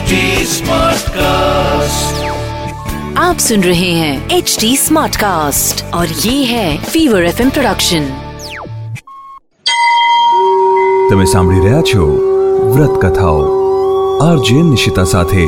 HD Smartcast. आप सुन रहे हैं एच डी स्मार्ट कास्ट और ये है फीवर एफ प्रोडक्शन તમે સાંભળી રહ્યા છો વ્રત કથાઓ આરજે નિશિતા સાથે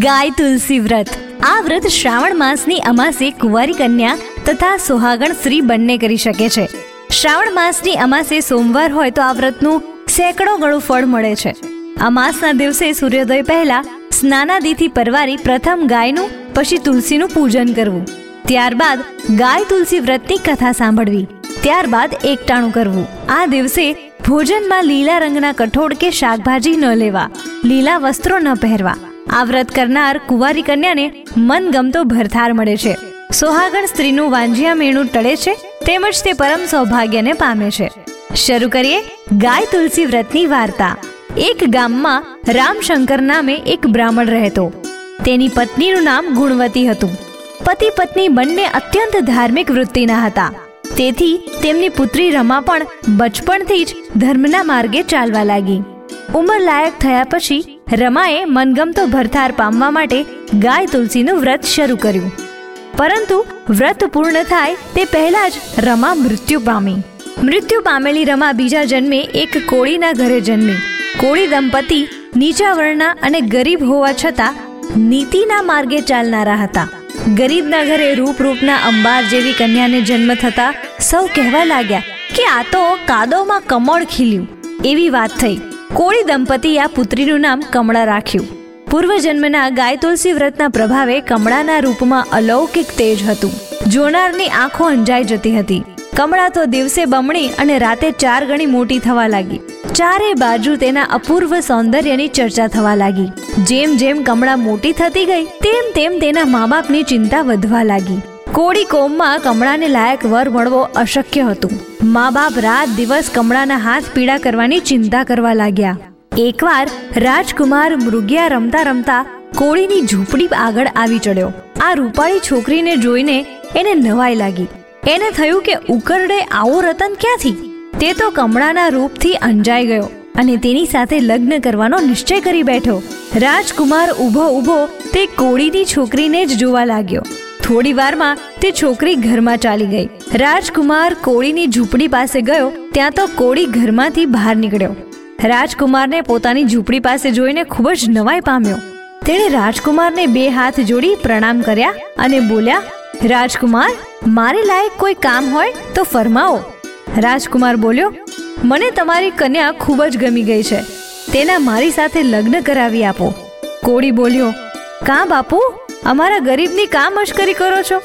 ગાય તુલસી વ્રત આ વ્રત શ્રાવણ માસની અમાસે કુંવારી કન્યા તથા સુહાગણ સ્ત્રી બંને કરી શકે છે શ્રાવણ માસની અમાસે સોમવાર હોય તો આ વ્રતનું સેંકડો ગણું ફળ મળે છે અમાસના દિવસે સૂર્યોદય પહેલા સ્નાનાદિથી પરવારી પ્રથમ ગાયનું, પછી તુલસીનું પૂજન કરવું. ત્યારબાદ ગાય તુલસી વ્રતની કથા સાંભળવી. ત્યારબાદ એકટાણું કરવું. આ દિવસે ભોજનમાં લીલા રંગના કઠોળ કે શાકભાજી ન લેવા, લીલા વસ્ત્રો ન પહેરવા. આ વ્રત કરનાર કુંવારી કન્યાને મનગમતો ભરથાર મળે છે. સોહાગણ સ્ત્રીનું વાંજિયા મેણું ટળે છે, તેમજ તે પરમ સૌભાગ્યને પામે છે. શરૂ કરીએ ગાય તુલસી વ્રતની વાર્તા. એક ગામમાં રામશંકર નામે એક બ્રાહ્મણ રહેતો. તેની પત્નીનું નામ ગુણવતી હતું. પતિ પત્ની બંને અત્યંત ધાર્મિક વૃત્તિના હતા. તેથી તેમની પુત્રી રમા પણ બચપણથી જ ધર્મના માર્ગે ચાલવા લાગી. ઉંમર લાયક થયા પછી રમાએ મનગમતો ભરથાર પામવા માટે ગાય તુલસીનું વ્રત શરૂ કર્યું. પરંતુ વ્રત પૂર્ણ થાય તે પહેલા જ રમા મૃત્યુ પામી. મૃત્યુ પામેલી રમા બીજા જન્મે એક કોળીના ઘરે જન્મી. કોળી દંપતી નીચા વર્ણના અને ગરીબ હોવા છતાં નીતિના માર્ગે ચાલનારા હતા. ગરીબના ઘરે રૂપ રૂપના અંબાર જેવી કન્યાને જન્મ થતા સૌ કહેવા લાગ્યા કે આ તો કાદવમાં કમળ ખીલ્યું. એવી વાત થઈ. કોળી દંપતી આ પુત્રીનું નામ કમળા રાખ્યું. પૂર્વજન્મના ગાય તુલસી વ્રતના પ્રભાવે કમળાના રૂપમાં અલૌકિક તેજ હતું. જોનારની આંખો અંજાઈ જતી હતી. કમળા તો દિવસે બમણી અને રાતે ચાર ગણી મોટી થવા લાગી. ચારે બાજુ તેના અપૂર્વ સૌંદર્યની ચર્ચા થવા લાગી. જેમ જેમ કમળા મોટી થતી ગઈ, તેમ તેમ તેના મા બાપની ચિંતા વધવા લાગી. કોળી કોમમાં કમળાને લાયક વર મળવો અશક્ય હતું. મા બાપ રાત દિવસ કમળાના હાથ પીડા કરવાની ચિંતા કરવા લાગ્યા. એકવાર રાજકુમાર મૃગિયા રમતા રમતા કોળીની ઝૂંપડી આગળ આવી ચડ્યો. આ રૂપાળી છોકરીને જોઈને એને નવાઈ લાગી. એને થયું કે ઉકરડે આવો રતન ક્યાંથી? તે તો કમળાના રૂપથી અંજાઈ ગયો અને તેની સાથે લગ્ન કરવાનો નિશ્ચય કરી બેઠો. રાજકુમાર ઊભો ઊભો તે કોળીની છોકરીને જ જોવા લાગ્યો. થોડી વારમાં તે છોકરી ઘરમાં ચાલી ગઈ. રાજકુમાર કોળીની ઝૂંપડી પાસે ગયો, ત્યાં તો કોળી ઘરમાંથી બહાર નીકળ્યો. રાજકુમારને પોતાની ઝૂંપડી પાસે જોઈને ખૂબ જ નવાઈ પામ્યો. તેણે રાજકુમારને બે હાથ જોડી પ્રણામ કર્યા અને બોલ્યા, રાજકુમાર, મારે લાયક કોઈ કામ હોય તો ફરમાવો. રાજકુમાર બોલ્યો, મને તમારી કન્યા ખૂબ જ ગમી ગઈ છે. તેના મારી સાથે લગ્ન કરાવી આપો. કોળી બોલ્યો, કાં બાપુ? અમારા ગરીબની કાં મશ્કરી કરો છો?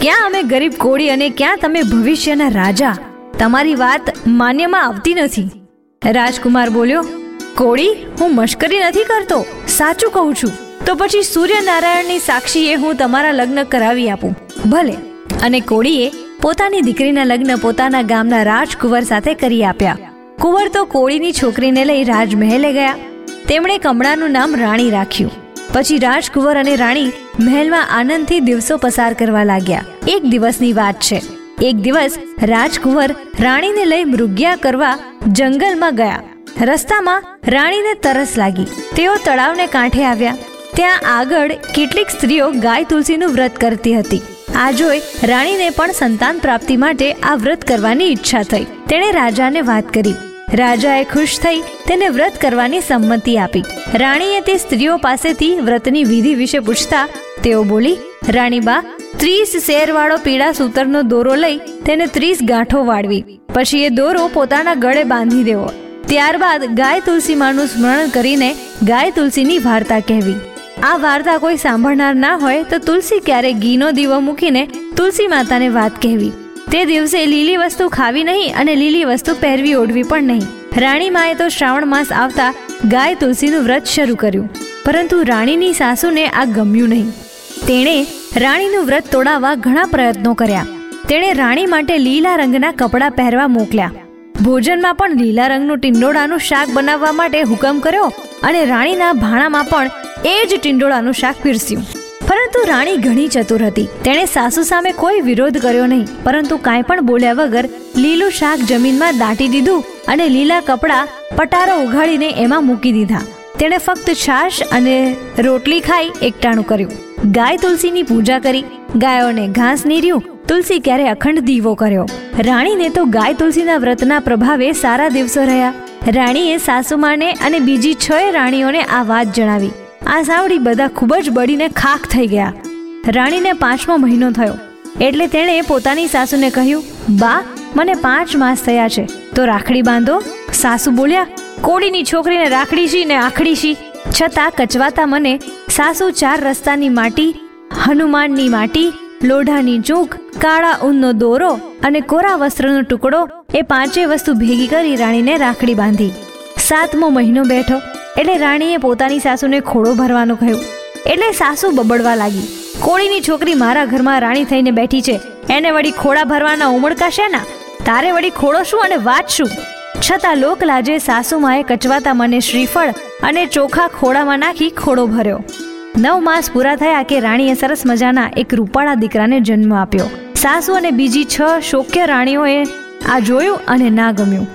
ક્યાં અમે ગરીબ કોળી અને ક્યાં તમે ભવિષ્યના રાજા? તમારી વાત માન્યમાં આવતી નથી. રાજકુમાર બોલ્યો, કોળી, હું મશ્કરી નથી કરતો. સાચું કહું છું. તો પછી સૂર્યનારાયણની સાક્ષીએ હું તમારા લગ્ન કરાવી આપું. ભલે. અને કોળીએ પોતાની દીકરીના લગ્ન પોતાના ગામના રાજકુંવર સાથે કરી આપ્યા. કુંવર તો કોળીની છોકરીને લઈ રાજમહેલે ગયા. તેમણે કમળાનું નામ રાણી રાખ્યું. પછી રાજકુંવર અને રાણી મહેલમાં આનંદથી દિવસો પસાર કરવા લાગ્યા. એક દિવસની વાત છે. એક દિવસ રાજકુંવર રાણીને લઈ મૃગ્યા કરવા જંગલમાં ગયા. રસ્તામાં રાણીને તરસ લાગી. તેઓ તળાવને કાંઠે આવ્યા. ત્યાં આગળ કેટલીક સ્ત્રીઓ ગાય તુલસીનું વ્રત કરતી હતી. આ જોઈ રાણીને પણ સંતાન પ્રાપ્તિ માટે આ વ્રત કરવાની ઈચ્છા થઈ. તેણે રાજાને વાત કરી. રાજાએ ખુશ થઈ તેને વ્રત કરવાની સંમતિ આપી. રાણીએ તે સ્ત્રીઓ પાસેથી વ્રતની વિધિ વિશે પૂછતા તેઓ બોલી, રાણીબા, ત્રીસ શેરવાળો પીળા સૂતરનો દોરો લઈ તેને ત્રીસ ગાંઠો વાળવી. પછી એ દોરો પોતાના ગળે બાંધી દેવો. ત્યારબાદ ગાય તુલસી માનું સ્મરણ કરીને ગાય તુલસીની વાર્તા કહેવી. આ વાર્તા કોઈ સાંભળનાર ના હોય તો તુલસી ક્યારે ઘીનો દીવો મૂકીને તુલસી માતાને વાત કહેવી. તે દિવસે લીલી વસ્તુ ખાવી નહીં અને લીલી વસ્તુ પહેરવી ઓઢવી પણ નહીં. રાણી માએ તો શ્રાવણ માસ આવતા ગાય તુલસીનું વ્રત શરૂ કર્યું. પરંતુ રાણીની સાસુને આ ગમ્યું નહીં. તેણે રાણીનું વ્રત તોડાવવા ઘણા પ્રયત્નો કર્યા. તેણે રાણી માટે લીલા રંગના કપડાં પહેરવા મોકલ્યા. ભોજનમાં પણ લીલા રંગનું ટિંડોળાનું શાક બનાવવા માટે હુકમ કર્યો અને રાણીના ભાણામાં પણ એ જ ટિંડોળાનું શાક પીરસ્યું. પરંતુ રાણી ઘણી ચતુર હતી. તેણે સાસુ સામે કોઈ વિરોધ કર્યો નહીં. પરંતુ કાંઈ પણ બોલ્યા વગર લીલું શાક જમીનમાં દાટી દીધું અને લીલા કપડાં પટારો ઉઘાડીને એમાં મૂકી દીધા. તેણે ફક્ત છાશ અને રોટલી ખાઈ એકટાણું કર્યું. ગાય તુલસીની પૂજા કરી. ગાયોને ઘાસ નીર્યું. તુલસી ક્યારે અખંડ દીવો કર્યો. રાણીને તો ગાય તુલસીના વ્રતના પ્રભાવે સારા દિવસો રહ્યા. રાણીએ સાસુમાને અને બીજી છ રાણીઓને આ વાત જણાવી. આ સાંભળી બધા ખૂબ જ બળીને ખાખ થઈ ગયા. રાણીને પાંચમો મહિનો થયો. એટલે તેણે પોતાની સાસુને કહ્યું, બા, મને પાંચ માસ થયા છે. તો રાખડી બાંધો. સાસુ બોલ્યા કોળીની છોકરીને રાખડી છી ને આખડી છી છતાં કચવાતા મને સાસુ ચાર રસ્તાની માટી, હનુમાનની માટી, લોઢાની ચૂંક, કાળા ઊનનો દોરો અને કોરા વસ્ત્રનો ટુકડો એ પાંચેય વસ્તુ ભેગી કરી રાણીને રાખડી બાંધી. સાતમો મહિનો બેઠો. એટલે રાણીએ પોતાની સાસુને ખોળો ભરવાનું કહ્યું. એટલે સાસુ બબડવા લાગી. કોળીની છોકરી મારા ઘરમાં રાણી થઈને બેઠી છે. એને વળી ખોળા ભરવાના ઉમળકા શેના તારે વળી ખોળો શું અને વાત શું? છતાં લોકલાજે સાસુમાએ કચવાતા મને શ્રીફળ અને ચોખા ખોળામાં નાખી ખોડો ભર્યો. નવ માસ પૂરા થયા કે રાણીએ સરસ મજાના એક રૂપાળા દીકરાને જન્મ આપ્યો. સાસુ અને બીજી છ શોક્ય રાણીઓએ આ જોયું અને ના ગમ્યું.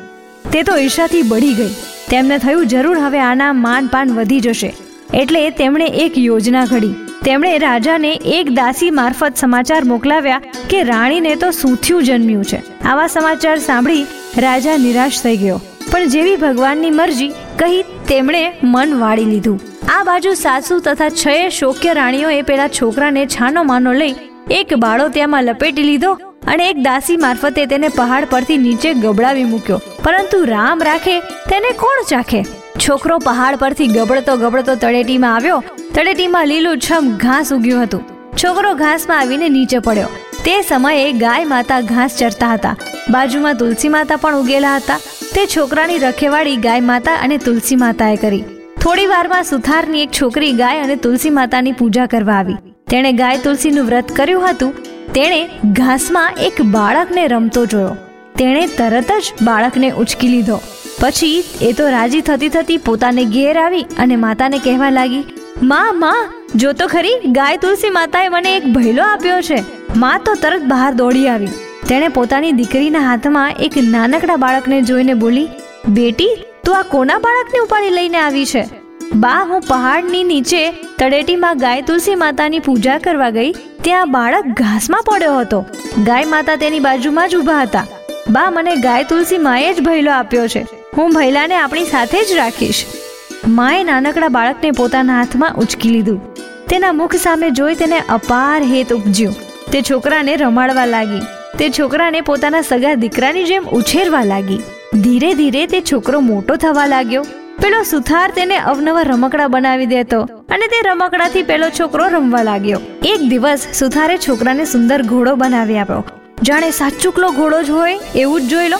તે તો ઈર્ષાથી બળી ગઈ. તેમને થયું જરૂર હવે આના માનપાન વધી જશે. એટલે તેમણે એક યોજના ઘડી. તેમણે રાજાને એક દાસી મારફત સમાચાર મોકલાવ્યા કે રાણીને તો સૂથ્યું જન્મ્યું છે. આવા સમાચાર સાંભળી રાજા નિરાશ થઈ ગયો. પણ જેવી ભગવાનની મરજી કહી તેમણે મન વાળી લીધું. આ બાજુ સાસુ તથા છએ શોક્ય રાણીઓએ પેલા છોકરાને છાનો માનો લઈ એક બાળો ત્યાંમાં લપેટી લીધો અને એક દાસી મારફતે તેને પહાડ પરથી નીચે ગબડાવી મૂક્યો. પરંતુ રામ રાખે, તેને કોણ ચાખે? છોકરો પહાડ પરથી ગબડતો ગબડતો તળેટીમાં આવ્યો. તળેટીમાં લીલું છમ ઘાસ ઉગ્યું હતું. છોકરો ઘાસમાં આવીને નીચે પડ્યો. તે સમયે ગાય માતા ઘાસ ચરતા હતા. બાજુમાં તુલસી માતા પણ ઉગેલા હતા. તે છોકરાની રખેવાળી ગાય માતા અને તુલસી માતાએ કરી. થોડી વારમાં સુથારની એક છોકરી ગાય અને તુલસી માતાની પૂજા કરવા આવી. તેણે ગાય તુલસીનું વ્રત કર્યું હતું. તેણે ઘાસમાં એક બાળકને રમતો જોયો. તેણે તરત જ બાળકને ઉચકી લીધો. પછી એ તો રાજી થતી થતી પોતાને ઘેર આવી અને માતાને કહેવા લાગી, માં માં, જો તો ખરી ગાય તુલસી માતાએ મને એક ભૈલો આપ્યો છે. માં તો તરત બહાર દોડી આવી. તેણે પોતાની દીકરીના હાથમાં એક નાનકડા બાળકને જોઈને બોલી, બેટી, તું આ કોના બાળકને ઉપાડી લઈને આવી છે? બા, હું પહાડની નીચે તળેટીમાં ગાય તુલસી માતાની પૂજા કરવા ગઈ ત્યાં બાળક ઘાસમાં પડ્યો હતો. ગાય માતા તેની બાજુમાં જ ઊભા હતા. બા મને ગાય તુલસી માએ જ ભૈલો આપ્યો છે. હું ભૈલાને આપણી સાથે જ રાખીશ. માએ નાનકડા બાળકને પોતાના હાથમાં ઉચકી લીધું. તેના મુખ સામે જોઈ તેને અપાર હેત ઉપજ્યું. તે છોકરાને રમાડવા લાગી. તે છોકરાને પોતાના સગા દીકરાની જેમ ઉછેરવા લાગી. ધીરે ધીરે તે છોકરો મોટો થવા લાગ્યો. પેલો સુથાર તેને અવનવા રમકડા બનાવી દેતો અને તે રમકડાથી પેલો છોકરો રમવા લાગ્યો. એક દિવસ સુથારે છોકરાને સુંદર ઘોડો બનાવી આપ્યો. જાણે સાચુકલો ઘોડો જ હોય એવું જ જોઈ લો.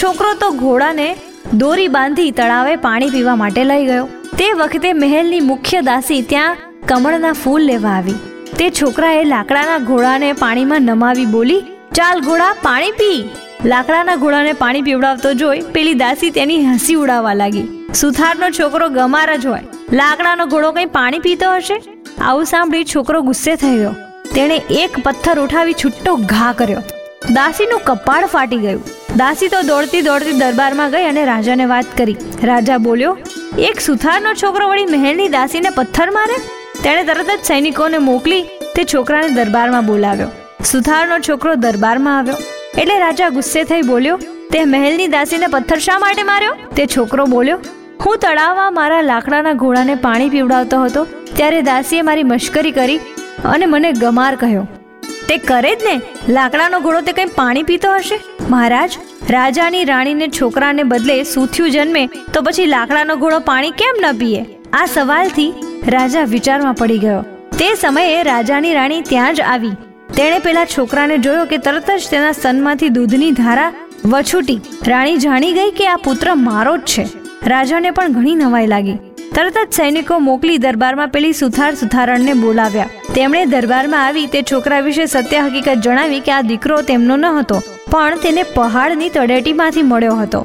છોકરો તો ઘોડાને દોરી બાંધી તળાવે પાણી પીવા માટે લઈ ગયો. તે વખતે મહેલની મુખ્ય દાસી ત્યાં કમળના ફૂલ લેવા આવી. તે છોકરાએ લાકડાના ઘોડાને પાણીમાં નમાવી બોલી, ચાલ ઘોડા, પાણી પી. લાકડાના ઘોડાને પાણી પીવડાવતો જોઈ પેલી દાસી તેની હસી ઉડાવવા લાગી. સુથારનો છોકરો ગમાર જ હોય. લાકડાનો ઘોડો કંઈ પાણી પીતો હશે? આવું સાંભળી છોકરો ગુસ્સે થઈ ગયો. તેણે એક પથ્થર ઉઠાવી છૂટો ઘા કર્યો. દાસીનું કપાળ ફાટી ગયું. દાસી તો દોડતી દોડતી દરબારમાં ગઈ અને રાજાને વાત કરી. રાજા બોલ્યો, એક સુથારનો છોકરો વળી મહેલની દાસીને પથ્થર મારે? તેણે તરત જ સૈનિકોને મોકલી તે છોકરાને દરબારમાં બોલાવ્યો. સુથારનો છોકરો દરબારમાં આવ્યો. એટલે રાજા ગુસ્સે થઈ બોલ્યો, તે મહેલની દાસીને પથ્થર શા માટે માર્યો? તે છોકરો બોલ્યો હું તળાવમાં મારા લાકડાના ઘોડાને પાણી પીવડાવતો હતો, ત્યારે દાસીએ મારી મશ્કરી કરી અને મને ગમાર કહ્યો, તે કરે જ ને? લાકડાનો ઘોડો તે કંઈ પાણી પીતો હશે? મહારાજ, રાજાની રાણીને છોકરાને બદલે સૂથ્યું જન્મે તો પછી લાકડાનો ઘોડો પાણી કેમ ન પીએ? આ સવાલથી રાજા વિચારમાં પડી ગયો. તે સમયે રાજાની રાણી ત્યાં જ આવી. તેણે પેલા છોકરાને જોયો કે તરત જ તેના સનમાંથી દૂધની ધારા વછૂટી. રાણી જાણી ગઈ કે આ પુત્ર મારો જ છે. રાજાને પણ ઘણી નવાઈ લાગી. તરત જ સૈનિકો મોકલી દરબારમાં પેલી સુથાર સુથારણને બોલાવ્યા. તેમણે દરબારમાં આવી તે છોકરા વિશે સત્ય હકીકત જણાવી કે આ દીકરો તેમનો ન હતો, પણ તેને પહાડની તળેટીમાંથી મળ્યો હતો.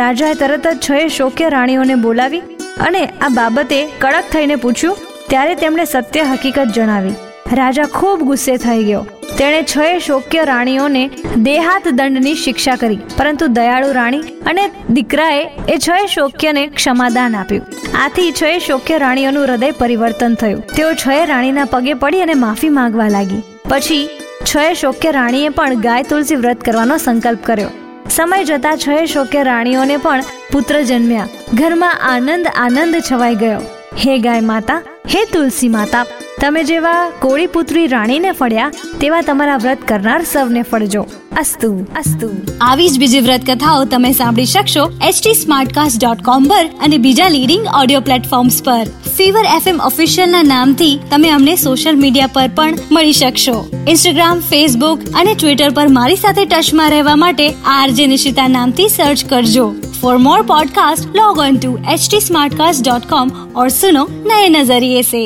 રાજાએ તરત જ છ શોક્ય રાણીઓને બોલાવી અને આ બાબતે કડક થઈને પૂછ્યું, ત્યારે તેમણે સત્ય હકીકત જણાવી. રાજા ખૂબ ગુસ્સે થઈ ગયો. તેણે છ શોક્ય રાણીઓને દેહાત દંડની શિક્ષા કરી, પરંતુ દયાળુ રાણી અને દીકરાએ એ છ શોક્યને ક્ષમાદાન આપ્યું. આથી છ શોક્ય રાણીઓનું હૃદય પરિવર્તન થયું. તેઓ છ રાણીના પગે પડી અને માફી માંગવા લાગી. પછી છ શોક્ય રાણીએ પણ ગાય તુલસી વ્રત કરવાનો સંકલ્પ કર્યો. સમય જતા છ શોક્ય રાણીઓને પણ પુત્ર જન્મ્યા. ઘરમાં આનંદ આનંદ છવાઈ ગયો. હે ગાય માતા, હે તુલસી માતા તમે જેવા કોળી પુત્રી રાણીને ફળ્યા તેવા તમારા વ્રત કરનાર સૌને ફળજો અસ્તુ અસ્તુ આવી જ બીજી વ્રત કથાઓ તમે સાંભળી શકશો એચટી સ્માર્ટકાસ્ટ ડોટ કોમ પર અને બીજા લીડિંગ ઓડિયો પ્લેટફોર્મ્સ પર ફીવર એફએમ ઓફિશિયલ ના નામથી તમે અમને સોશિયલ મીડિયા પર પણ મળી શકશો ઇન્સ્ટાગ્રામ ફેસબુક અને ટ્વિટર પર મારી સાથે ટચમાં રહેવા માટે આરજે નિશિતા નામથી સર્ચ કરજો for more podcast log on to htsmartcast.com और सुनो नए नजरिए से